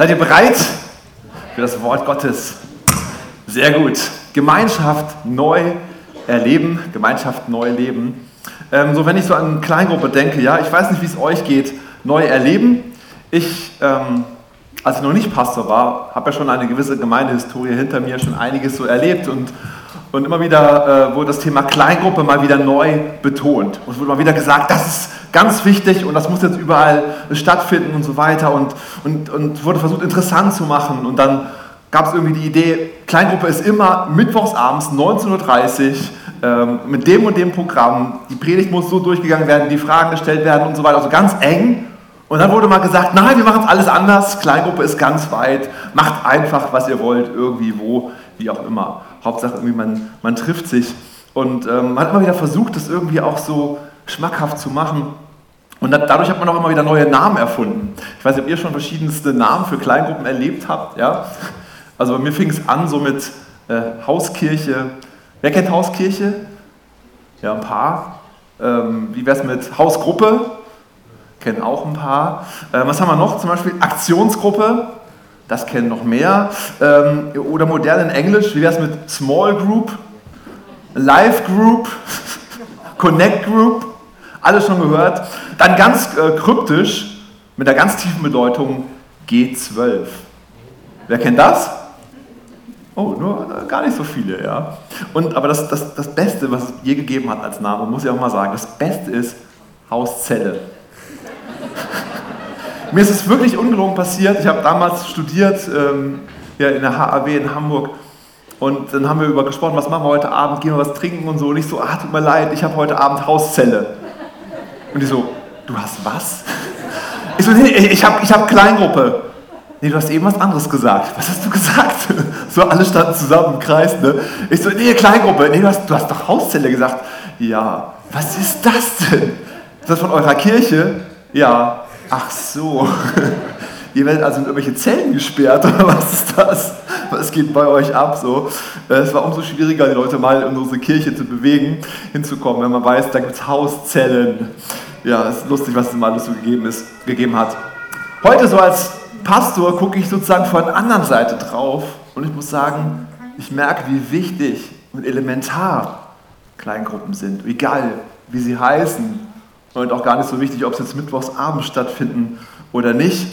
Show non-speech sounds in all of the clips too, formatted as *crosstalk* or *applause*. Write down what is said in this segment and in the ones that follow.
Seid ihr bereit für das Wort Gottes? Sehr gut. Gemeinschaft neu erleben, Gemeinschaft neu leben. Ähm, so, wenn ich so an Kleingruppe denke, ja, ich weiß nicht, wie es euch geht, neu erleben. Ich, ähm, als ich noch nicht Pastor war, habe ja schon eine gewisse Gemeindehistorie hinter mir, schon einiges so erlebt und, und immer wieder äh, wurde das Thema Kleingruppe mal wieder neu betont. Und es wurde mal wieder gesagt, das ist ganz wichtig und das muss jetzt überall stattfinden und so weiter und, und, und wurde versucht interessant zu machen und dann gab es irgendwie die Idee, Kleingruppe ist immer mittwochsabends 19.30 Uhr ähm, mit dem und dem Programm, die Predigt muss so durchgegangen werden, die Fragen gestellt werden und so weiter, also ganz eng. Und dann wurde mal gesagt, nein, wir machen es alles anders, Kleingruppe ist ganz weit, macht einfach, was ihr wollt, irgendwie, wo, wie auch immer. Hauptsache irgendwie, man, man trifft sich. Und ähm, man hat immer wieder versucht, das irgendwie auch so schmackhaft zu machen. Und dadurch hat man auch immer wieder neue Namen erfunden. Ich weiß nicht, ob ihr schon verschiedenste Namen für Kleingruppen erlebt habt. Ja? Also bei mir fing es an so mit äh, Hauskirche. Wer kennt Hauskirche? Ja, ein paar. Ähm, wie wäre es mit Hausgruppe? Kennen auch ein paar. Äh, was haben wir noch? Zum Beispiel Aktionsgruppe. Das kennen noch mehr. Ähm, oder modern in Englisch. Wie wäre es mit Small Group? Live Group? *laughs* Connect Group? Alles schon gehört. Dann ganz äh, kryptisch, mit einer ganz tiefen Bedeutung, G12. Wer kennt das? Oh, nur äh, gar nicht so viele, ja. Und, aber das, das, das Beste, was es je gegeben hat als Name, muss ich auch mal sagen, das Beste ist Hauszelle. *laughs* Mir ist es wirklich ungelogen passiert. Ich habe damals studiert ähm, ja, in der HAW in Hamburg und dann haben wir über gesprochen, was machen wir heute Abend, gehen wir was trinken und so. Und ich so, ah, tut mir leid, ich habe heute Abend Hauszelle. Und die so, du hast was? Ich so, nee, ich habe ich hab Kleingruppe. Nee, du hast eben was anderes gesagt. Was hast du gesagt? *laughs* So, alle standen zusammen im Kreis, ne? Ich so, nee, Kleingruppe. Nee, du hast, du hast doch Hauszelle gesagt. Ja, was ist das denn? Ist das von eurer Kirche? Ja. Ach so. *laughs* Ihr werdet also in irgendwelche Zellen gesperrt *laughs* oder was ist das? Was geht bei euch ab so? Es war umso schwieriger, die Leute mal in unsere Kirche zu bewegen, hinzukommen, wenn man weiß, da gibt es Hauszellen. Ja, ist lustig, was es mal alles so gegeben, ist, gegeben hat. Heute so als Pastor gucke ich sozusagen von der anderen Seite drauf und ich muss sagen, ich merke, wie wichtig und elementar Kleingruppen sind, egal wie sie heißen und auch gar nicht so wichtig, ob sie jetzt mittwochsabend stattfinden oder nicht.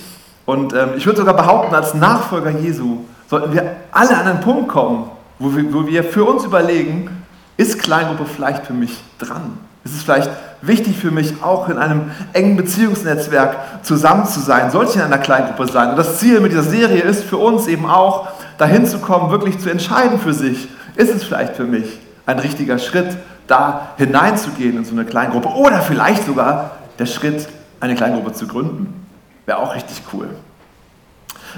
Und ähm, ich würde sogar behaupten, als Nachfolger Jesu sollten wir alle an einen Punkt kommen, wo wir, wo wir für uns überlegen, ist Kleingruppe vielleicht für mich dran? Ist es vielleicht wichtig für mich, auch in einem engen Beziehungsnetzwerk zusammen zu sein? Sollte ich in einer Kleingruppe sein? Und das Ziel mit dieser Serie ist für uns eben auch, dahin zu kommen, wirklich zu entscheiden für sich, ist es vielleicht für mich ein richtiger Schritt, da hineinzugehen in so eine Kleingruppe oder vielleicht sogar der Schritt, eine Kleingruppe zu gründen. Wäre auch richtig cool.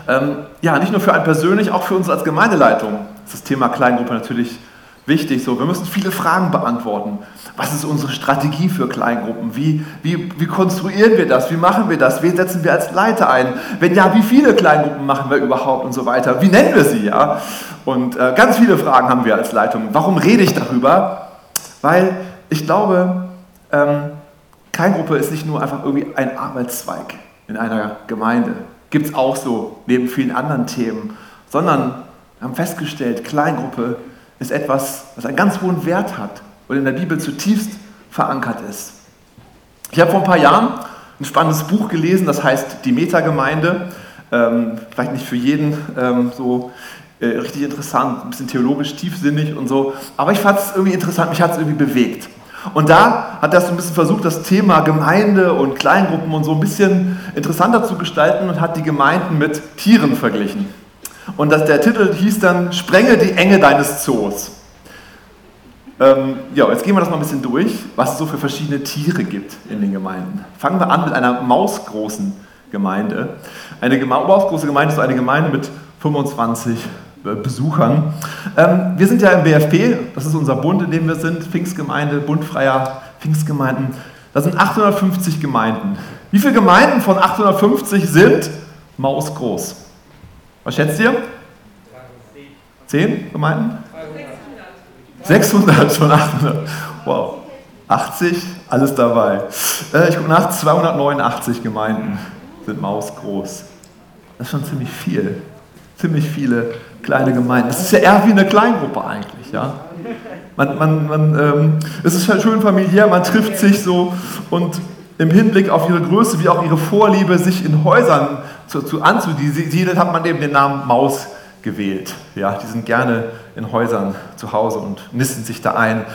Ähm, ja, nicht nur für einen persönlich, auch für uns als Gemeindeleitung ist das Thema Kleingruppe natürlich wichtig. So, wir müssen viele Fragen beantworten. Was ist unsere Strategie für Kleingruppen? Wie, wie, wie konstruieren wir das? Wie machen wir das? Wen setzen wir als Leiter ein? Wenn ja, wie viele Kleingruppen machen wir überhaupt und so weiter? Wie nennen wir sie? Ja? Und äh, ganz viele Fragen haben wir als Leitung. Warum rede ich darüber? Weil ich glaube, ähm, Kleingruppe ist nicht nur einfach irgendwie ein Arbeitszweig in einer Gemeinde. Gibt es auch so, neben vielen anderen Themen. Sondern wir haben festgestellt, Kleingruppe ist etwas, was einen ganz hohen Wert hat und in der Bibel zutiefst verankert ist. Ich habe vor ein paar Jahren ein spannendes Buch gelesen, das heißt Die Metagemeinde. Ähm, vielleicht nicht für jeden ähm, so äh, richtig interessant, ein bisschen theologisch tiefsinnig und so, aber ich fand es irgendwie interessant, mich hat es irgendwie bewegt. Und da hat er so ein bisschen versucht, das Thema Gemeinde und Kleingruppen und so ein bisschen interessanter zu gestalten und hat die Gemeinden mit Tieren verglichen. Und das, der Titel hieß dann Sprenge die Enge deines Zoos. Ähm, ja, jetzt gehen wir das mal ein bisschen durch, was es so für verschiedene Tiere gibt in den Gemeinden. Fangen wir an mit einer mausgroßen Gemeinde. Eine mausgroße Gemeinde ist eine Gemeinde mit 25 äh, Besuchern. Ähm, wir sind ja im BFP, das ist unser Bund, in dem wir sind, Pfingstgemeinde, Bund freier Pfingstgemeinden. Das sind 850 Gemeinden. Wie viele Gemeinden von 850 sind mausgroß? Was schätzt ihr? Zehn Gemeinden? 600 von 800. Wow. 80, alles dabei. Äh, ich gucke nach, 289 Gemeinden sind mausgroß. Das ist schon ziemlich viel. Ziemlich viele kleine Gemeinden. Es ist ja eher wie eine Kleingruppe eigentlich. Ja? Man, man, man, ähm, es ist halt schön familiär, man trifft sich so und im Hinblick auf ihre Größe wie auch ihre Vorliebe, sich in Häusern zu, zu anzusiedeln, hat man eben den Namen Maus gewählt. Ja, die sind gerne in Häusern zu Hause und nisten sich da ein.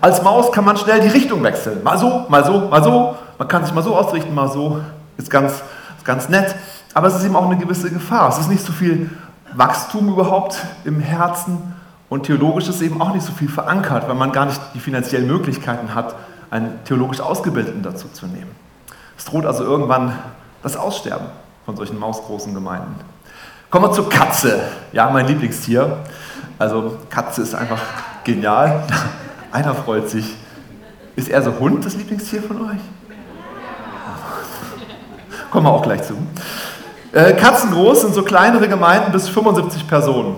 Als Maus kann man schnell die Richtung wechseln. Mal so, mal so, mal so. Man kann sich mal so ausrichten, mal so. Ist ganz, ist ganz nett. Aber es ist eben auch eine gewisse Gefahr. Es ist nicht so viel Wachstum überhaupt im Herzen und theologisch ist eben auch nicht so viel verankert, weil man gar nicht die finanziellen Möglichkeiten hat, einen theologisch Ausgebildeten dazu zu nehmen. Es droht also irgendwann das Aussterben von solchen mausgroßen Gemeinden. Kommen wir zur Katze. Ja, mein Lieblingstier. Also Katze ist einfach genial. *laughs* Einer freut sich. Ist er so Hund das Lieblingstier von euch? Kommen wir auch gleich zu. Äh, Katzengroß sind so kleinere Gemeinden bis 75 Personen.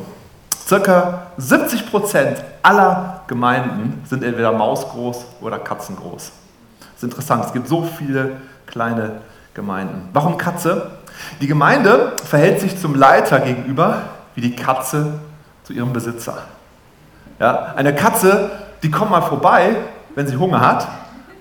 Circa 70 Prozent aller Gemeinden sind entweder mausgroß oder katzengroß. Das ist interessant, es gibt so viele kleine Gemeinden. Warum Katze? Die Gemeinde verhält sich zum Leiter gegenüber wie die Katze zu ihrem Besitzer. Ja, eine Katze, die kommt mal vorbei, wenn sie Hunger hat,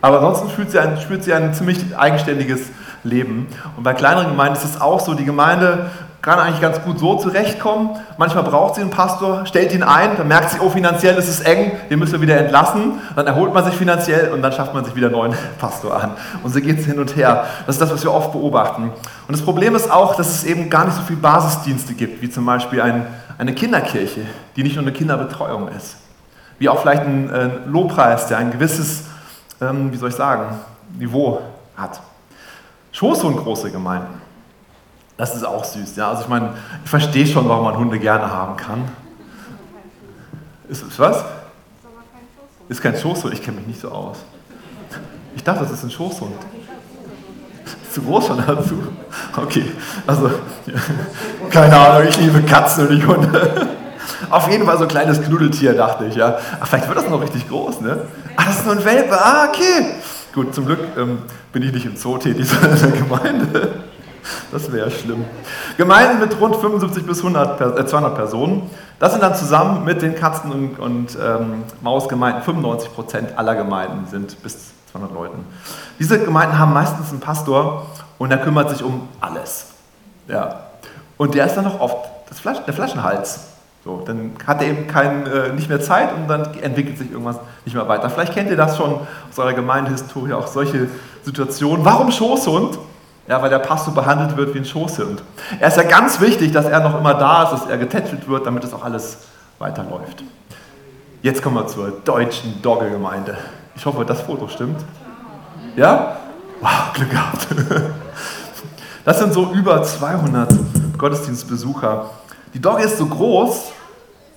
aber ansonsten spürt sie ein, spürt sie ein ziemlich eigenständiges Leben. Und bei kleineren Gemeinden ist es auch so, die Gemeinde kann eigentlich ganz gut so zurechtkommen. Manchmal braucht sie einen Pastor, stellt ihn ein, dann merkt sie, oh, finanziell ist es eng, den müssen wir wieder entlassen. Dann erholt man sich finanziell und dann schafft man sich wieder einen neuen *laughs* Pastor an. Und so geht es hin und her. Das ist das, was wir oft beobachten. Und das Problem ist auch, dass es eben gar nicht so viele Basisdienste gibt, wie zum Beispiel ein, eine Kinderkirche, die nicht nur eine Kinderbetreuung ist. Wie auch vielleicht ein, ein Lobpreis, der ein gewisses, ähm, wie soll ich sagen, Niveau hat. Schoßhund große Gemeinden. Das ist auch süß. Ja? Also ich meine, ich verstehe schon, warum man Hunde gerne haben kann. Ist, ist was? Ist kein Schoßhund. Ich kenne mich nicht so aus. Ich dachte, das ist ein Schoßhund. Ist zu groß schon dazu? Okay, also *laughs* keine Ahnung, ich liebe Katzen und nicht Hunde. Auf jeden Fall so ein kleines Knuddeltier, dachte ich. Ja. Ach, vielleicht wird das noch richtig groß, ne? Ah, das ist nur ein Welpe. Ah, okay. Gut, zum Glück ähm, bin ich nicht im Zoo tätig, *laughs* sondern in der Gemeinde. Das wäre schlimm. Gemeinden mit rund 75 bis 100, äh, 200 Personen. Das sind dann zusammen mit den Katzen- und, und ähm, Mausgemeinden 95 Prozent aller Gemeinden sind bis 200 Leuten. Diese Gemeinden haben meistens einen Pastor und der kümmert sich um alles. Ja. Und der ist dann noch oft das Flasch, der Flaschenhals. So, dann hat er eben kein, äh, nicht mehr Zeit und dann entwickelt sich irgendwas nicht mehr weiter. Vielleicht kennt ihr das schon aus eurer Gemeindehistorie, auch solche Situationen. Warum Schoßhund? Ja, weil der Pastor behandelt wird wie ein Schoßhund. Er ist ja ganz wichtig, dass er noch immer da ist, dass er getätschelt wird, damit es auch alles weiterläuft. Jetzt kommen wir zur deutschen Dogge-Gemeinde. Ich hoffe, das Foto stimmt. Ja? Wow, Glück gehabt. *laughs* Das sind so über 200 Gottesdienstbesucher. Die Dogge ist so groß,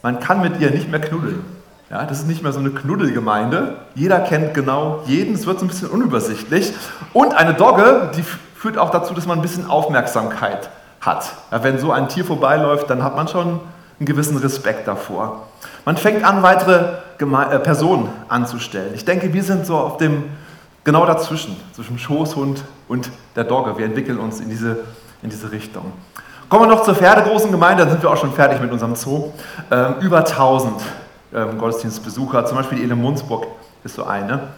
man kann mit ihr nicht mehr knuddeln. Ja, das ist nicht mehr so eine Knuddelgemeinde. Jeder kennt genau jeden, es wird so ein bisschen unübersichtlich. Und eine Dogge, die führt auch dazu, dass man ein bisschen Aufmerksamkeit hat. Ja, wenn so ein Tier vorbeiläuft, dann hat man schon einen gewissen Respekt davor. Man fängt an, weitere Geme äh, Personen anzustellen. Ich denke, wir sind so auf dem, genau dazwischen, zwischen Schoßhund und der Dogge. Wir entwickeln uns in diese, in diese Richtung. Kommen wir noch zur Pferdegroßen Gemeinde, dann sind wir auch schon fertig mit unserem Zoo. Ähm, über 1000 ähm, Gottesdienstbesucher, zum Beispiel die Ele Munzburg ist so eine.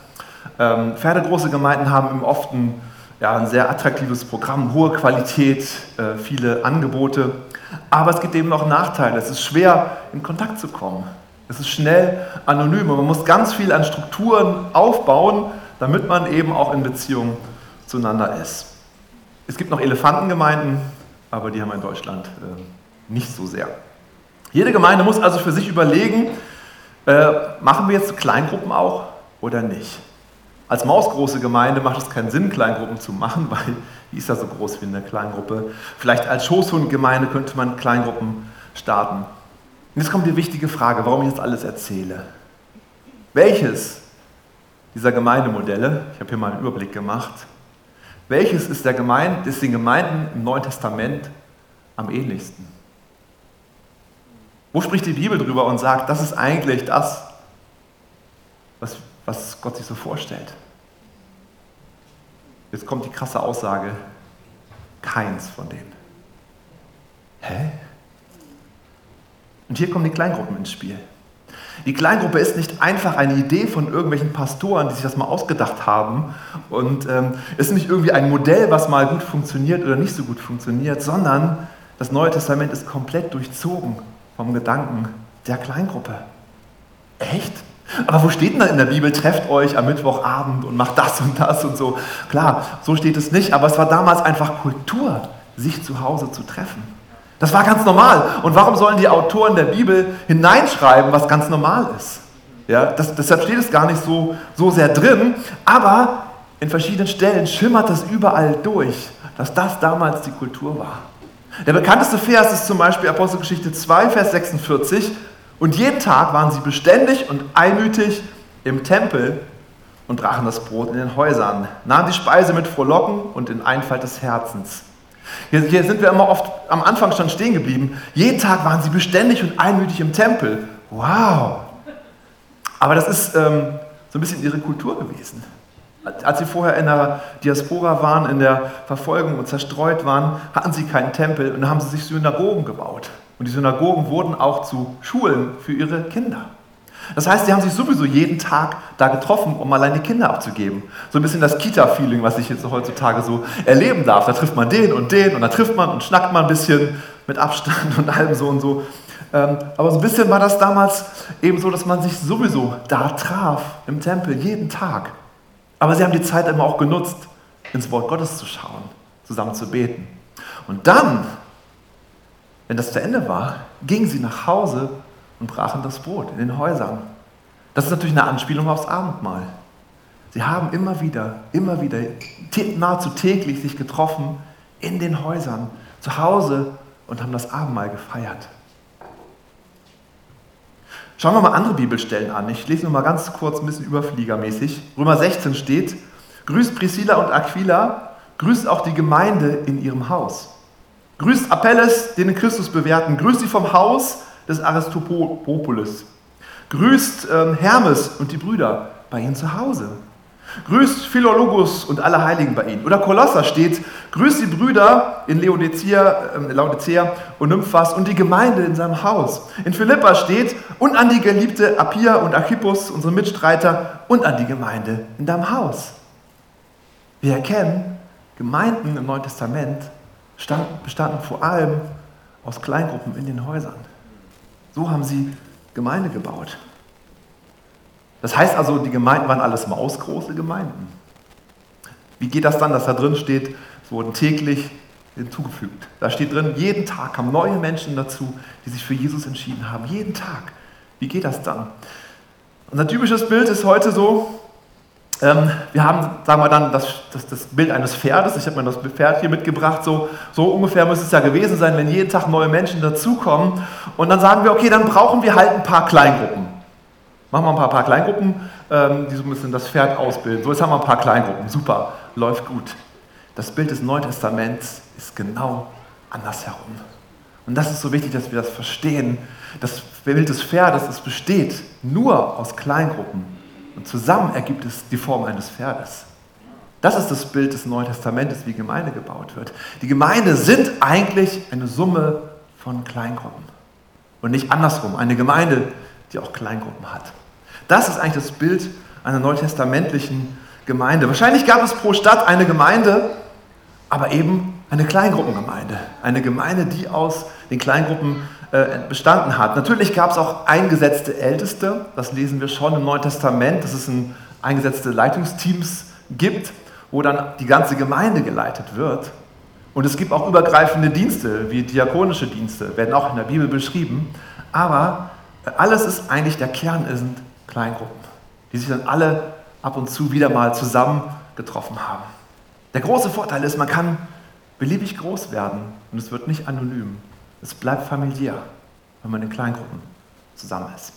Ähm, Pferdegroße Gemeinden haben oft ein ja, ein sehr attraktives Programm, hohe Qualität, äh, viele Angebote. Aber es gibt eben noch Nachteile. Es ist schwer, in Kontakt zu kommen. Es ist schnell anonym und man muss ganz viel an Strukturen aufbauen, damit man eben auch in Beziehung zueinander ist. Es gibt noch Elefantengemeinden, aber die haben wir in Deutschland äh, nicht so sehr. Jede Gemeinde muss also für sich überlegen, äh, machen wir jetzt Kleingruppen auch oder nicht. Als mausgroße Gemeinde macht es keinen Sinn, Kleingruppen zu machen, *laughs* weil die ist ja so groß wie eine Kleingruppe. Vielleicht als Schoßhundgemeinde könnte man Kleingruppen starten. Und jetzt kommt die wichtige Frage, warum ich das alles erzähle. Welches dieser Gemeindemodelle, ich habe hier mal einen Überblick gemacht, welches ist, der Gemeinde, ist den Gemeinden im Neuen Testament am ähnlichsten? Wo spricht die Bibel drüber und sagt, das ist eigentlich das, was, was Gott sich so vorstellt? Jetzt kommt die krasse Aussage, keins von denen. Hä? Und hier kommen die Kleingruppen ins Spiel. Die Kleingruppe ist nicht einfach eine Idee von irgendwelchen Pastoren, die sich das mal ausgedacht haben und ähm, ist nicht irgendwie ein Modell, was mal gut funktioniert oder nicht so gut funktioniert, sondern das Neue Testament ist komplett durchzogen vom Gedanken der Kleingruppe. Echt? Aber wo steht denn da in der Bibel, trefft euch am Mittwochabend und macht das und das und so? Klar, so steht es nicht, aber es war damals einfach Kultur, sich zu Hause zu treffen. Das war ganz normal. Und warum sollen die Autoren der Bibel hineinschreiben, was ganz normal ist? Ja, das, deshalb steht es gar nicht so, so sehr drin, aber in verschiedenen Stellen schimmert es überall durch, dass das damals die Kultur war. Der bekannteste Vers ist zum Beispiel Apostelgeschichte 2, Vers 46. Und jeden Tag waren sie beständig und einmütig im Tempel und brachen das Brot in den Häusern, nahmen die Speise mit Frohlocken und in Einfalt des Herzens. Hier, hier, sind wir immer oft am Anfang schon stehen geblieben. Jeden Tag waren sie beständig und einmütig im Tempel. Wow! Aber das ist ähm, so ein bisschen ihre Kultur gewesen. Als sie vorher in der Diaspora waren, in der Verfolgung und zerstreut waren, hatten sie keinen Tempel und haben sie sich Synagogen gebaut. Und die Synagogen wurden auch zu Schulen für ihre Kinder. Das heißt, sie haben sich sowieso jeden Tag da getroffen, um allein die Kinder abzugeben. So ein bisschen das Kita-Feeling, was ich jetzt heutzutage so erleben darf. Da trifft man den und den und da trifft man und schnackt man ein bisschen mit Abstand *laughs* und allem so und so. Ähm, aber so ein bisschen war das damals eben so, dass man sich sowieso da traf im Tempel jeden Tag. Aber sie haben die Zeit immer auch genutzt, ins Wort Gottes zu schauen, zusammen zu beten. Und dann wenn das zu Ende war, gingen sie nach Hause und brachen das Brot in den Häusern. Das ist natürlich eine Anspielung aufs Abendmahl. Sie haben immer wieder, immer wieder, nahezu täglich sich getroffen in den Häusern, zu Hause und haben das Abendmahl gefeiert. Schauen wir mal andere Bibelstellen an. Ich lese nur mal ganz kurz, ein bisschen überfliegermäßig. Römer 16 steht, grüßt Priscilla und Aquila, grüßt auch die Gemeinde in ihrem Haus. Grüßt Apelles, den Christus bewährten. Grüßt sie vom Haus des Aristopolis. Grüßt ähm, Hermes und die Brüder bei ihnen zu Hause. Grüßt Philologus und alle Heiligen bei ihnen. Oder Kolosser steht, grüßt die Brüder in Laodicea, äh, Laodicea und Nymphas und die Gemeinde in seinem Haus. In Philippa steht, und an die geliebte Appia und Archippus, unsere Mitstreiter, und an die Gemeinde in deinem Haus. Wir erkennen, Gemeinden im Neuen Testament bestanden vor allem aus Kleingruppen in den Häusern. So haben sie Gemeinde gebaut. Das heißt also, die Gemeinden waren alles mausgroße Gemeinden. Wie geht das dann, dass da drin steht, es wurden täglich hinzugefügt. Da steht drin, jeden Tag kamen neue Menschen dazu, die sich für Jesus entschieden haben. Jeden Tag. Wie geht das dann? Unser typisches Bild ist heute so, ähm, wir haben, sagen wir dann, das, das, das Bild eines Pferdes. Ich habe mir das Pferd hier mitgebracht. So, so ungefähr müsste es ja gewesen sein, wenn jeden Tag neue Menschen dazukommen. Und dann sagen wir, okay, dann brauchen wir halt ein paar Kleingruppen. Machen wir ein paar, paar Kleingruppen, ähm, die so ein bisschen das Pferd ausbilden. So, jetzt haben wir ein paar Kleingruppen. Super, läuft gut. Das Bild des Neuen Testaments ist genau andersherum. Und das ist so wichtig, dass wir das verstehen. Das Bild des Pferdes, es besteht nur aus Kleingruppen. Und zusammen ergibt es die Form eines Pferdes. Das ist das Bild des Neuen Testamentes, wie Gemeinde gebaut wird. Die Gemeinde sind eigentlich eine Summe von Kleingruppen. Und nicht andersrum, eine Gemeinde, die auch Kleingruppen hat. Das ist eigentlich das Bild einer neutestamentlichen Gemeinde. Wahrscheinlich gab es pro Stadt eine Gemeinde, aber eben eine Kleingruppengemeinde. Eine Gemeinde, die aus den Kleingruppen bestanden hat. Natürlich gab es auch eingesetzte Älteste, das lesen wir schon im Neuen Testament, dass es ein eingesetzte Leitungsteams gibt, wo dann die ganze Gemeinde geleitet wird. Und es gibt auch übergreifende Dienste, wie diakonische Dienste, werden auch in der Bibel beschrieben. Aber alles ist eigentlich, der Kern sind Kleingruppen, die sich dann alle ab und zu wieder mal zusammen getroffen haben. Der große Vorteil ist, man kann beliebig groß werden und es wird nicht anonym. Es bleibt familiär, wenn man in Kleingruppen zusammen ist.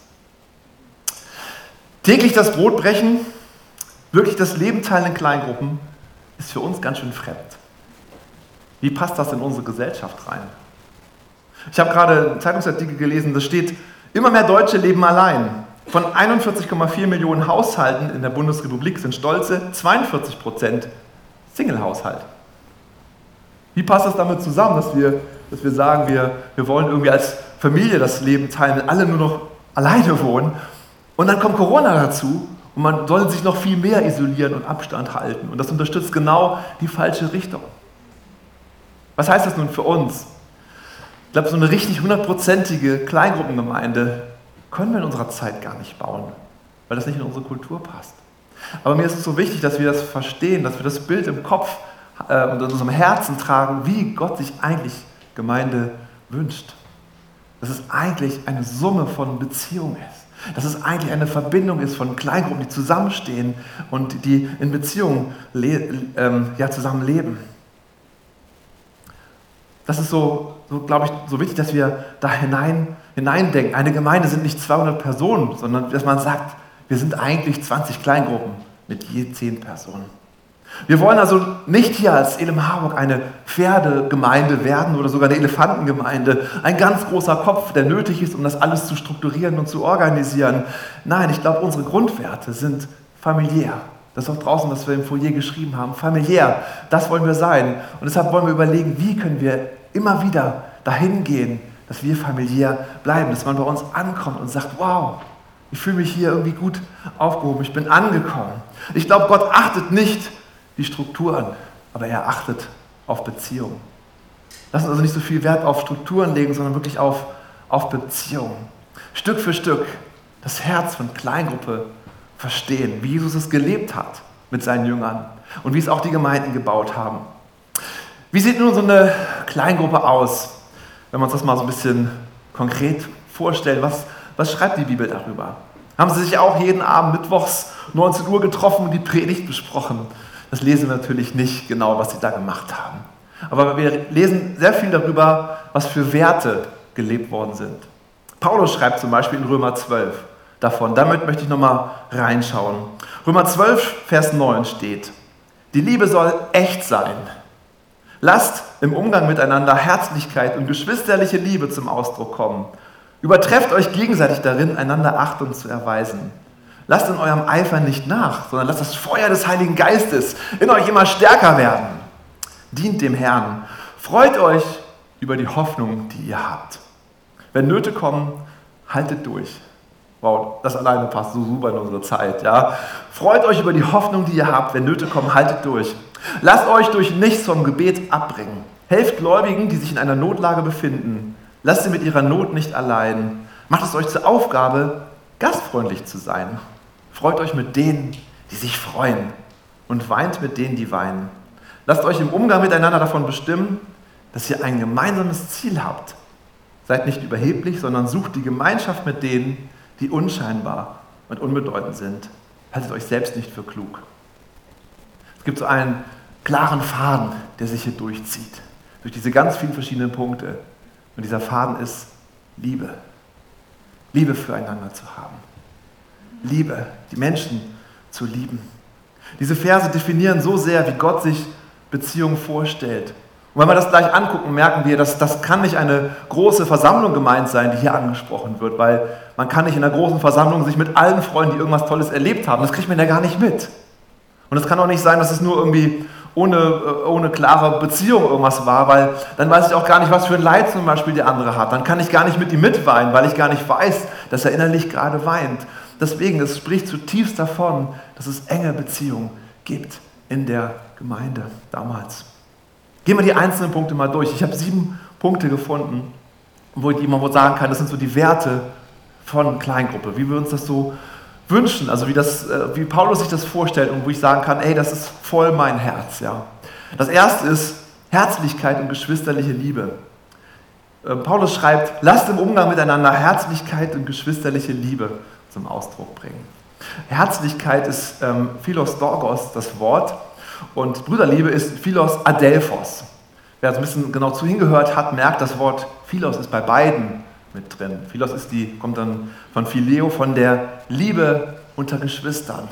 Täglich das Brot brechen, wirklich das Leben teilen in Kleingruppen, ist für uns ganz schön fremd. Wie passt das in unsere Gesellschaft rein? Ich habe gerade einen Zeitungsartikel gelesen, da steht, immer mehr Deutsche leben allein. Von 41,4 Millionen Haushalten in der Bundesrepublik sind stolze 42 Prozent Single-Haushalt. Wie passt das damit zusammen, dass wir dass wir sagen, wir, wir wollen irgendwie als Familie das Leben teilen, wenn alle nur noch alleine wohnen. Und dann kommt Corona dazu und man soll sich noch viel mehr isolieren und Abstand halten. Und das unterstützt genau die falsche Richtung. Was heißt das nun für uns? Ich glaube, so eine richtig hundertprozentige Kleingruppengemeinde können wir in unserer Zeit gar nicht bauen, weil das nicht in unsere Kultur passt. Aber mir ist es so wichtig, dass wir das verstehen, dass wir das Bild im Kopf äh, und in unserem Herzen tragen, wie Gott sich eigentlich Gemeinde wünscht. Dass es eigentlich eine Summe von Beziehungen ist. Dass es eigentlich eine Verbindung ist von Kleingruppen, die zusammenstehen und die in Beziehungen ähm, ja, zusammenleben. Das ist so, so glaube ich, so wichtig, dass wir da hinein, hineindenken. Eine Gemeinde sind nicht 200 Personen, sondern dass man sagt, wir sind eigentlich 20 Kleingruppen mit je 10 Personen. Wir wollen also nicht hier als Elem Harburg eine Pferdegemeinde werden oder sogar eine Elefantengemeinde, ein ganz großer Kopf, der nötig ist, um das alles zu strukturieren und zu organisieren. Nein, ich glaube, unsere Grundwerte sind familiär. Das ist auch draußen, was wir im Foyer geschrieben haben. Familiär, das wollen wir sein. Und deshalb wollen wir überlegen, wie können wir immer wieder dahin gehen, dass wir familiär bleiben, dass man bei uns ankommt und sagt, wow, ich fühle mich hier irgendwie gut aufgehoben, ich bin angekommen. Ich glaube, Gott achtet nicht die Strukturen, aber er achtet auf Beziehungen. Lass uns also nicht so viel Wert auf Strukturen legen, sondern wirklich auf, auf Beziehungen. Stück für Stück das Herz von Kleingruppe verstehen, wie Jesus es gelebt hat mit seinen Jüngern und wie es auch die Gemeinden gebaut haben. Wie sieht nun so eine Kleingruppe aus, wenn wir uns das mal so ein bisschen konkret vorstellen? Was, was schreibt die Bibel darüber? Haben sie sich auch jeden Abend mittwochs 19 Uhr getroffen und die Predigt besprochen? Das lesen wir natürlich nicht genau, was sie da gemacht haben. Aber wir lesen sehr viel darüber, was für Werte gelebt worden sind. Paulus schreibt zum Beispiel in Römer 12 davon. Damit möchte ich nochmal reinschauen. Römer 12, Vers 9 steht, die Liebe soll echt sein. Lasst im Umgang miteinander Herzlichkeit und geschwisterliche Liebe zum Ausdruck kommen. Übertrefft euch gegenseitig darin, einander Achtung zu erweisen. Lasst in eurem Eifer nicht nach, sondern lasst das Feuer des Heiligen Geistes in euch immer stärker werden. Dient dem Herrn. Freut euch über die Hoffnung, die ihr habt. Wenn Nöte kommen, haltet durch. Wow, das alleine passt so super in unsere Zeit. Ja? Freut euch über die Hoffnung, die ihr habt. Wenn Nöte kommen, haltet durch. Lasst euch durch nichts vom Gebet abbringen. Helft Gläubigen, die sich in einer Notlage befinden. Lasst sie mit ihrer Not nicht allein. Macht es euch zur Aufgabe, gastfreundlich zu sein. Freut euch mit denen, die sich freuen und weint mit denen, die weinen. Lasst euch im Umgang miteinander davon bestimmen, dass ihr ein gemeinsames Ziel habt. Seid nicht überheblich, sondern sucht die Gemeinschaft mit denen, die unscheinbar und unbedeutend sind. Haltet euch selbst nicht für klug. Es gibt so einen klaren Faden, der sich hier durchzieht, durch diese ganz vielen verschiedenen Punkte. Und dieser Faden ist Liebe. Liebe füreinander zu haben. Liebe, die Menschen zu lieben. Diese Verse definieren so sehr, wie Gott sich Beziehungen vorstellt. Und wenn wir das gleich angucken, merken wir, dass das kann nicht eine große Versammlung gemeint sein, die hier angesprochen wird, weil man kann nicht in einer großen Versammlung sich mit allen freuen, die irgendwas Tolles erlebt haben. Das kriegt man ja gar nicht mit. Und es kann auch nicht sein, dass es nur irgendwie ohne, äh, ohne klare Beziehung irgendwas war, weil dann weiß ich auch gar nicht, was für ein Leid zum Beispiel der andere hat. Dann kann ich gar nicht mit ihm mitweinen, weil ich gar nicht weiß, dass er innerlich gerade weint. Deswegen, es spricht zutiefst davon, dass es enge Beziehungen gibt in der Gemeinde damals. Gehen wir die einzelnen Punkte mal durch. Ich habe sieben Punkte gefunden, wo ich immer sagen kann, das sind so die Werte von Kleingruppe, wie wir uns das so wünschen, also wie, das, äh, wie Paulus sich das vorstellt und wo ich sagen kann, ey, das ist voll mein Herz. Ja. Das erste ist Herzlichkeit und geschwisterliche Liebe. Äh, Paulus schreibt, lasst im Umgang miteinander Herzlichkeit und geschwisterliche Liebe zum Ausdruck bringen. Herzlichkeit ist ähm, Philos Dorgos, das Wort, und Brüderliebe ist Philos Adelphos. Wer so ein bisschen genau zu hingehört hat, merkt, das Wort Philos ist bei beiden mit drin. Philos ist die, kommt dann von Phileo, von der Liebe unter Geschwistern.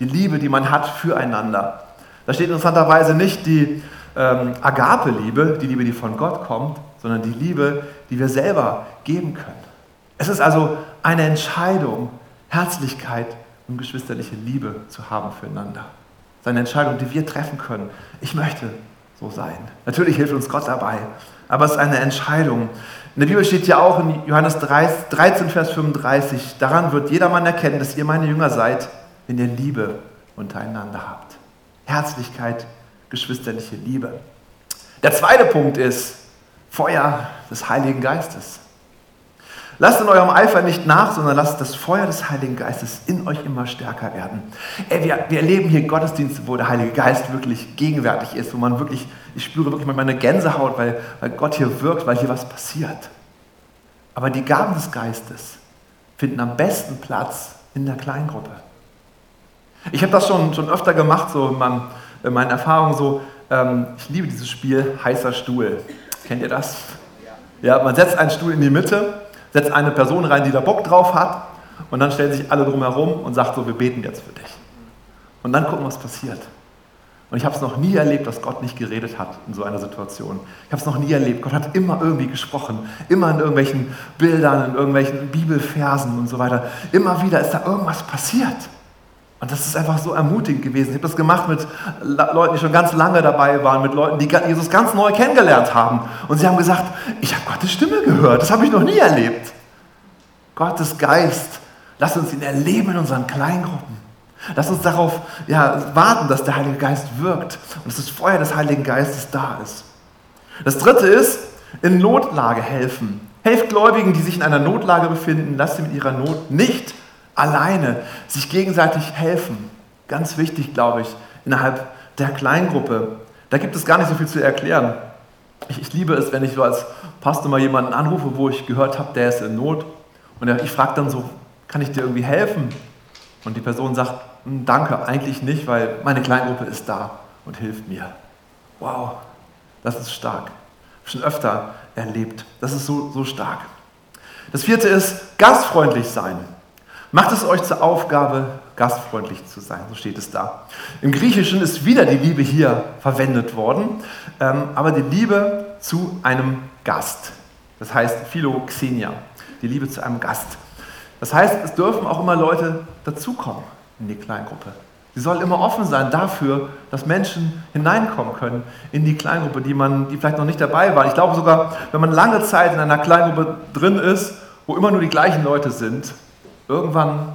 Die Liebe, die man hat füreinander. Da steht interessanterweise nicht die ähm, Agape-Liebe, die Liebe, die von Gott kommt, sondern die Liebe, die wir selber geben können. Es ist also eine Entscheidung, Herzlichkeit und geschwisterliche Liebe zu haben füreinander. Es ist eine Entscheidung, die wir treffen können. Ich möchte so sein. Natürlich hilft uns Gott dabei, aber es ist eine Entscheidung. In der Bibel steht ja auch in Johannes 13, Vers 35, daran wird jedermann erkennen, dass ihr meine Jünger seid, wenn ihr Liebe untereinander habt. Herzlichkeit, geschwisterliche Liebe. Der zweite Punkt ist Feuer des Heiligen Geistes. Lasst in eurem Eifer nicht nach, sondern lasst das Feuer des Heiligen Geistes in euch immer stärker werden. Ey, wir, wir erleben hier Gottesdienste, wo der Heilige Geist wirklich gegenwärtig ist, wo man wirklich, ich spüre wirklich meine Gänsehaut, weil, weil Gott hier wirkt, weil hier was passiert. Aber die Gaben des Geistes finden am besten Platz in der Kleingruppe. Ich habe das schon, schon öfter gemacht, so in, meinem, in meinen Erfahrungen so. Ähm, ich liebe dieses Spiel heißer Stuhl. Kennt ihr das? Ja, man setzt einen Stuhl in die Mitte setzt eine Person rein, die da Bock drauf hat und dann stellen sich alle drumherum und sagt so, wir beten jetzt für dich. Und dann gucken, was passiert. Und ich habe es noch nie erlebt, dass Gott nicht geredet hat in so einer Situation. Ich habe es noch nie erlebt. Gott hat immer irgendwie gesprochen. Immer in irgendwelchen Bildern, in irgendwelchen Bibelversen und so weiter. Immer wieder ist da irgendwas passiert. Und das ist einfach so ermutigend gewesen. Ich habe das gemacht mit Leuten, die schon ganz lange dabei waren, mit Leuten, die Jesus ganz neu kennengelernt haben. Und sie haben gesagt, ich habe Gottes Stimme gehört. Das habe ich noch nie erlebt. Gottes Geist, lass uns ihn erleben in unseren Kleingruppen. Lass uns darauf ja, warten, dass der Heilige Geist wirkt und dass das Feuer des Heiligen Geistes da ist. Das dritte ist, in Notlage helfen. Helft Gläubigen, die sich in einer Notlage befinden, lasst sie mit ihrer Not nicht alleine, sich gegenseitig helfen. Ganz wichtig, glaube ich, innerhalb der Kleingruppe. Da gibt es gar nicht so viel zu erklären. Ich, ich liebe es, wenn ich so als Pastor mal jemanden anrufe, wo ich gehört habe, der ist in Not. Und ich frage dann so, kann ich dir irgendwie helfen? Und die Person sagt, hm, danke, eigentlich nicht, weil meine Kleingruppe ist da und hilft mir. Wow, das ist stark. Schon öfter erlebt. Das ist so, so stark. Das vierte ist gastfreundlich sein. Macht es euch zur Aufgabe, gastfreundlich zu sein, so steht es da. Im Griechischen ist wieder die Liebe hier verwendet worden, ähm, aber die Liebe zu einem Gast. Das heißt Philoxenia, die Liebe zu einem Gast. Das heißt, es dürfen auch immer Leute dazukommen in die Kleingruppe. Sie soll immer offen sein dafür, dass Menschen hineinkommen können in die Kleingruppe, die, man, die vielleicht noch nicht dabei waren. Ich glaube sogar, wenn man lange Zeit in einer Kleingruppe drin ist, wo immer nur die gleichen Leute sind, Irgendwann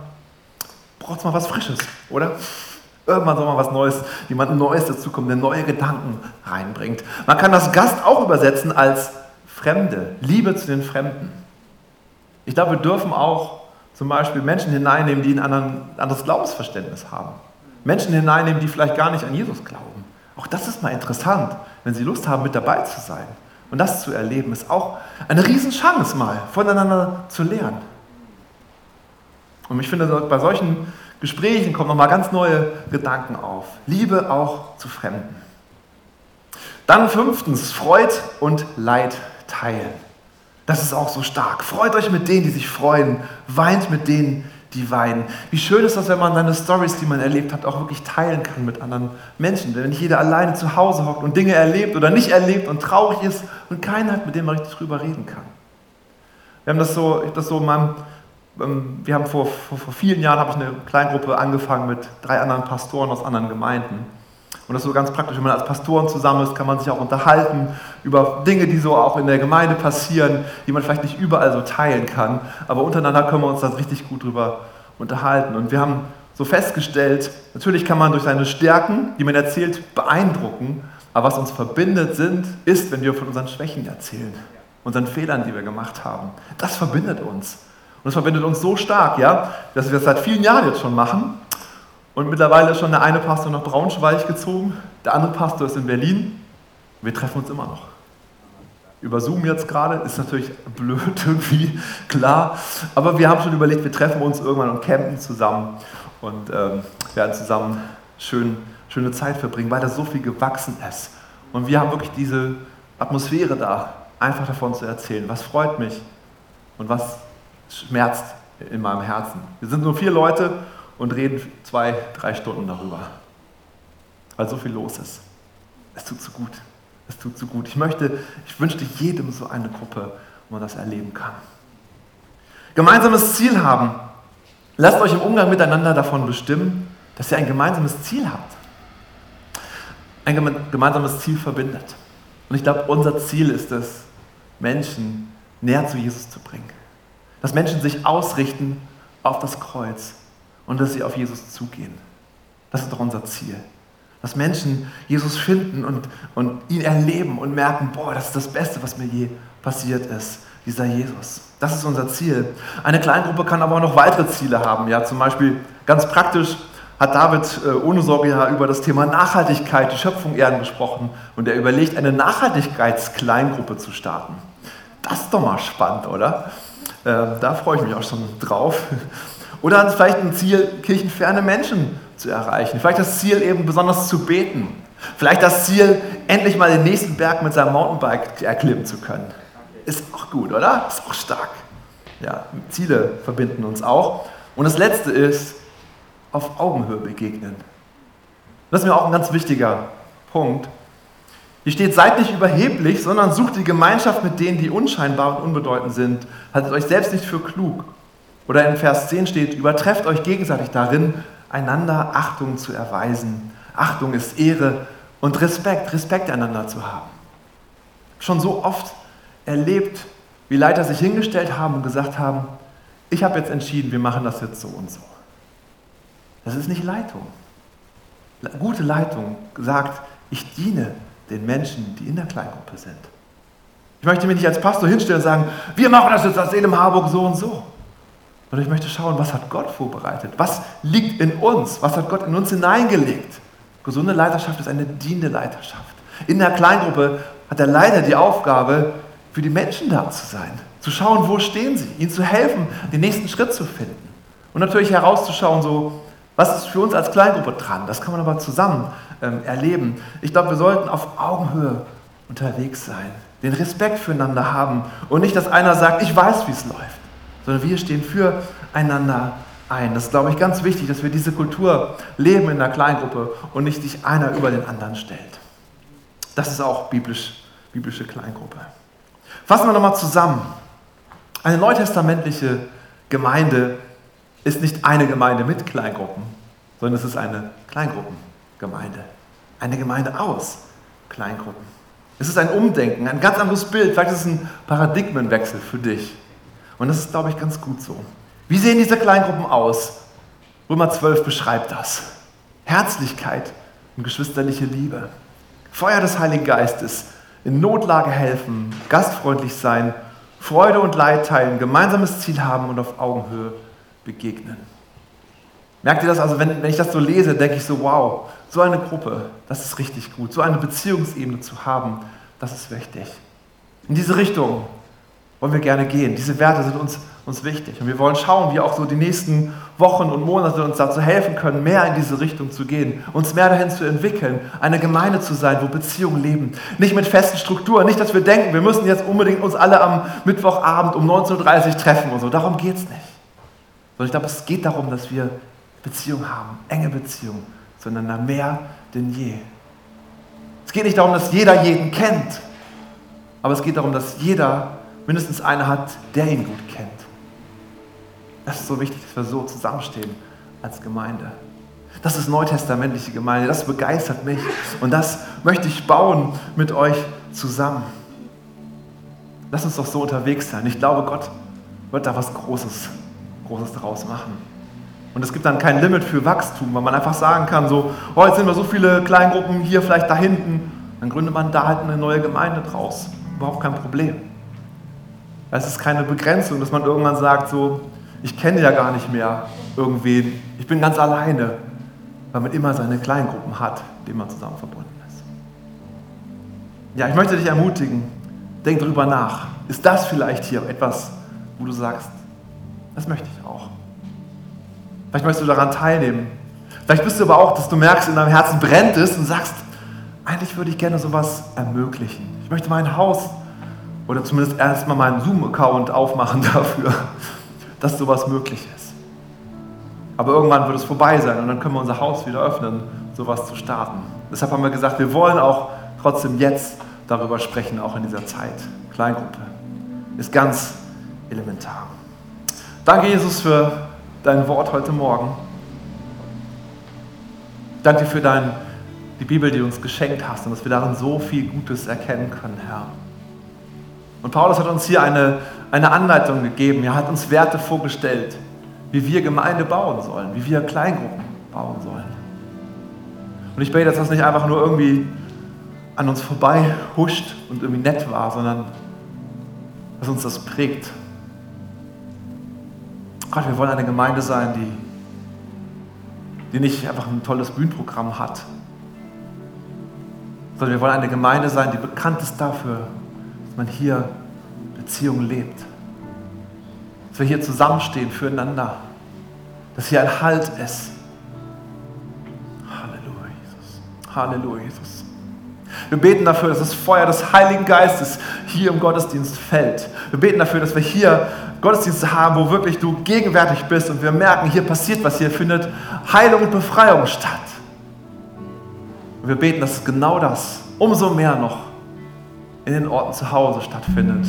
braucht es mal was Frisches, oder? Irgendwann soll mal was Neues, jemand Neues dazukommen, der neue Gedanken reinbringt. Man kann das Gast auch übersetzen als Fremde, Liebe zu den Fremden. Ich glaube, wir dürfen auch zum Beispiel Menschen hineinnehmen, die ein anderes Glaubensverständnis haben. Menschen hineinnehmen, die vielleicht gar nicht an Jesus glauben. Auch das ist mal interessant, wenn sie Lust haben, mit dabei zu sein. Und das zu erleben, ist auch eine Riesenchance mal, voneinander zu lernen. Und ich finde, bei solchen Gesprächen kommen nochmal ganz neue Gedanken auf. Liebe auch zu Fremden. Dann fünftens, Freud und Leid teilen. Das ist auch so stark. Freut euch mit denen, die sich freuen. Weint mit denen, die weinen. Wie schön ist das, wenn man seine Stories, die man erlebt hat, auch wirklich teilen kann mit anderen Menschen. Wenn nicht jeder alleine zu Hause hockt und Dinge erlebt oder nicht erlebt und traurig ist und keinen hat, mit dem man richtig drüber reden kann. Wir haben das so, ich habe das so in meinem wir haben vor, vor, vor vielen Jahren habe ich eine Kleingruppe angefangen mit drei anderen Pastoren aus anderen Gemeinden. Und das ist so ganz praktisch, wenn man als Pastoren zusammen ist, kann man sich auch unterhalten über Dinge, die so auch in der Gemeinde passieren, die man vielleicht nicht überall so teilen kann. Aber untereinander können wir uns da richtig gut drüber unterhalten. Und wir haben so festgestellt, natürlich kann man durch seine Stärken, die man erzählt, beeindrucken. Aber was uns verbindet sind, ist, wenn wir von unseren Schwächen erzählen, unseren Fehlern, die wir gemacht haben. Das verbindet uns. Und es verbindet uns so stark, ja, dass wir das seit vielen Jahren jetzt schon machen. Und mittlerweile ist schon der eine Pastor nach Braunschweig gezogen, der andere Pastor ist in Berlin. Wir treffen uns immer noch. Über Zoom jetzt gerade, ist natürlich blöd *laughs* irgendwie, klar. Aber wir haben schon überlegt, wir treffen uns irgendwann und campen zusammen und ähm, werden zusammen schön, schöne Zeit verbringen, weil da so viel gewachsen ist. Und wir haben wirklich diese Atmosphäre da, einfach davon zu erzählen. Was freut mich und was schmerzt in meinem Herzen. Wir sind nur vier Leute und reden zwei, drei Stunden darüber, weil so viel los ist. Es tut so gut. Es tut so gut. Ich möchte, ich wünschte jedem so eine Gruppe, wo man das erleben kann. Gemeinsames Ziel haben. Lasst euch im Umgang miteinander davon bestimmen, dass ihr ein gemeinsames Ziel habt. Ein gemeinsames Ziel verbindet. Und ich glaube, unser Ziel ist es, Menschen näher zu Jesus zu bringen. Dass Menschen sich ausrichten auf das Kreuz und dass sie auf Jesus zugehen. Das ist doch unser Ziel. Dass Menschen Jesus finden und, und ihn erleben und merken, boah, das ist das Beste, was mir je passiert ist, dieser Jesus. Das ist unser Ziel. Eine Kleingruppe kann aber auch noch weitere Ziele haben. Ja, zum Beispiel ganz praktisch hat David äh, ohne Sorge ja über das Thema Nachhaltigkeit, die Schöpfung ehren gesprochen und er überlegt, eine Nachhaltigkeitskleingruppe zu starten. Das ist doch mal spannend, oder? Äh, da freue ich mich auch schon drauf. Oder vielleicht ein Ziel, kirchenferne Menschen zu erreichen. Vielleicht das Ziel eben besonders zu beten. Vielleicht das Ziel, endlich mal den nächsten Berg mit seinem Mountainbike erklimmen zu können. Ist auch gut, oder? Ist auch stark. Ja, Ziele verbinden uns auch. Und das Letzte ist, auf Augenhöhe begegnen. Das ist mir auch ein ganz wichtiger Punkt. Hier steht, seid nicht überheblich, sondern sucht die Gemeinschaft mit denen, die unscheinbar und unbedeutend sind. Haltet euch selbst nicht für klug. Oder in Vers 10 steht, übertrefft euch gegenseitig darin, einander Achtung zu erweisen. Achtung ist Ehre und Respekt, Respekt einander zu haben. Schon so oft erlebt, wie Leiter sich hingestellt haben und gesagt haben, ich habe jetzt entschieden, wir machen das jetzt so und so. Das ist nicht Leitung. Gute Leitung sagt, ich diene den Menschen, die in der Kleingruppe sind. Ich möchte mich nicht als Pastor hinstellen und sagen, wir machen das jetzt als Elem Harburg so und so. Sondern ich möchte schauen, was hat Gott vorbereitet? Was liegt in uns? Was hat Gott in uns hineingelegt? Gesunde Leiterschaft ist eine dienende Leiterschaft. In der Kleingruppe hat der Leiter die Aufgabe, für die Menschen da zu sein. Zu schauen, wo stehen sie, ihnen zu helfen, den nächsten Schritt zu finden. Und natürlich herauszuschauen, so, was ist für uns als Kleingruppe dran? Das kann man aber zusammen ähm, erleben. Ich glaube, wir sollten auf Augenhöhe unterwegs sein, den Respekt füreinander haben und nicht, dass einer sagt, ich weiß, wie es läuft, sondern wir stehen füreinander ein. Das ist, glaube ich, ganz wichtig, dass wir diese Kultur leben in der Kleingruppe und nicht sich einer über den anderen stellt. Das ist auch biblisch, biblische Kleingruppe. Fassen wir nochmal zusammen. Eine neutestamentliche Gemeinde ist nicht eine Gemeinde mit Kleingruppen, sondern es ist eine Kleingruppengemeinde. Eine Gemeinde aus Kleingruppen. Es ist ein Umdenken, ein ganz anderes Bild. Vielleicht ist es ein Paradigmenwechsel für dich. Und das ist, glaube ich, ganz gut so. Wie sehen diese Kleingruppen aus? Römer 12 beschreibt das. Herzlichkeit und geschwisterliche Liebe. Feuer des Heiligen Geistes. In Notlage helfen, gastfreundlich sein, Freude und Leid teilen, gemeinsames Ziel haben und auf Augenhöhe begegnen. Merkt ihr das? Also, wenn, wenn ich das so lese, denke ich so, wow, so eine Gruppe, das ist richtig gut. So eine Beziehungsebene zu haben, das ist wichtig. In diese Richtung wollen wir gerne gehen. Diese Werte sind uns, uns wichtig. Und wir wollen schauen, wie auch so die nächsten Wochen und Monate uns dazu helfen können, mehr in diese Richtung zu gehen, uns mehr dahin zu entwickeln, eine Gemeinde zu sein, wo Beziehungen leben. Nicht mit festen Strukturen, nicht, dass wir denken, wir müssen jetzt unbedingt uns alle am Mittwochabend um 19.30 Uhr treffen und so. Darum geht es nicht. Sondern ich glaube, es geht darum, dass wir Beziehungen haben, enge Beziehungen zueinander, mehr denn je. Es geht nicht darum, dass jeder jeden kennt, aber es geht darum, dass jeder mindestens einen hat, der ihn gut kennt. Das ist so wichtig, dass wir so zusammenstehen als Gemeinde. Das ist neutestamentliche Gemeinde, das begeistert mich und das möchte ich bauen mit euch zusammen. Lass uns doch so unterwegs sein. Ich glaube, Gott wird da was Großes Großes daraus machen. Und es gibt dann kein Limit für Wachstum, weil man einfach sagen kann, so, oh, jetzt sind wir so viele Kleingruppen hier, vielleicht da hinten. Dann gründet man da halt eine neue Gemeinde draus. Überhaupt kein Problem. Es ist keine Begrenzung, dass man irgendwann sagt, so, ich kenne ja gar nicht mehr irgendwen, ich bin ganz alleine, weil man immer seine Kleingruppen hat, denen man zusammen verbunden ist. Ja, ich möchte dich ermutigen, denk drüber nach. Ist das vielleicht hier etwas, wo du sagst, das möchte ich auch. Vielleicht möchtest du daran teilnehmen. Vielleicht bist du aber auch, dass du merkst, in deinem Herzen brennt es und sagst, eigentlich würde ich gerne sowas ermöglichen. Ich möchte mein Haus oder zumindest erstmal meinen Zoom-Account aufmachen *laughs* dafür, dass sowas möglich ist. Aber irgendwann wird es vorbei sein und dann können wir unser Haus wieder öffnen, sowas zu starten. Deshalb haben wir gesagt, wir wollen auch trotzdem jetzt darüber sprechen, auch in dieser Zeit. Kleingruppe ist ganz elementar. Danke, Jesus, für dein Wort heute Morgen. Danke für dein die Bibel, die du uns geschenkt hast und dass wir darin so viel Gutes erkennen können, Herr. Und Paulus hat uns hier eine, eine Anleitung gegeben. Er hat uns Werte vorgestellt, wie wir Gemeinde bauen sollen, wie wir Kleingruppen bauen sollen. Und ich bete, dass das nicht einfach nur irgendwie an uns vorbei huscht und irgendwie nett war, sondern dass uns das prägt. Gott, wir wollen eine Gemeinde sein, die, die nicht einfach ein tolles Bühnenprogramm hat, sondern wir wollen eine Gemeinde sein, die bekannt ist dafür, dass man hier Beziehungen lebt. Dass wir hier zusammenstehen füreinander. Dass hier ein Halt ist. Halleluja, Jesus. Halleluja, Jesus. Wir beten dafür, dass das Feuer des Heiligen Geistes hier im Gottesdienst fällt. Wir beten dafür, dass wir hier Gottesdienste haben, wo wirklich du gegenwärtig bist und wir merken, hier passiert was, hier findet Heilung und Befreiung statt. Und wir beten, dass genau das umso mehr noch in den Orten zu Hause stattfindet.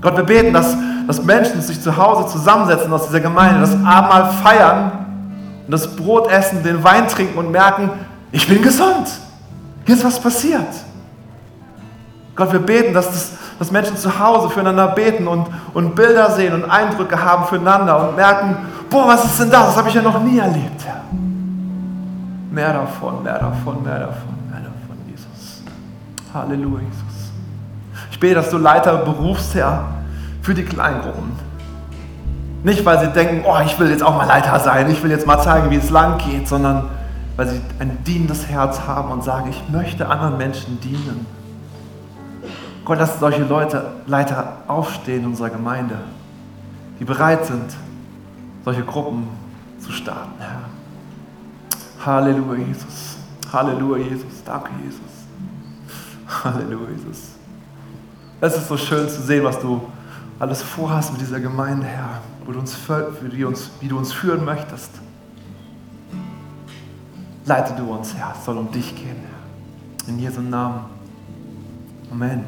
Gott, wir beten, dass, dass Menschen sich zu Hause zusammensetzen aus dieser Gemeinde, das Abendmahl feiern und das Brot essen, den Wein trinken und merken, ich bin gesund. Hier ist was passiert. Gott, wir beten, dass, das, dass Menschen zu Hause füreinander beten und, und Bilder sehen und Eindrücke haben füreinander und merken, boah, was ist denn das? Das habe ich ja noch nie erlebt, Herr. Mehr davon, mehr davon, mehr davon, mehr davon, Jesus. Halleluja, Jesus. Ich bete, dass du Leiter berufst, Herr, für die Kleingruppen. Nicht, weil sie denken, oh, ich will jetzt auch mal Leiter sein, ich will jetzt mal zeigen, wie es lang geht, sondern weil sie ein dienendes Herz haben und sagen, ich möchte anderen Menschen dienen. Gott, lass solche Leute, Leiter aufstehen in unserer Gemeinde, die bereit sind, solche Gruppen zu starten, Herr. Halleluja, Jesus. Halleluja, Jesus. Danke, Jesus. Halleluja, Jesus. Es ist so schön zu sehen, was du alles vorhast mit dieser Gemeinde, Herr, wo du wie, uns, wie du uns führen möchtest. Leite du uns, Herr. Es soll um dich gehen, Herr. In Jesu Namen. Amen.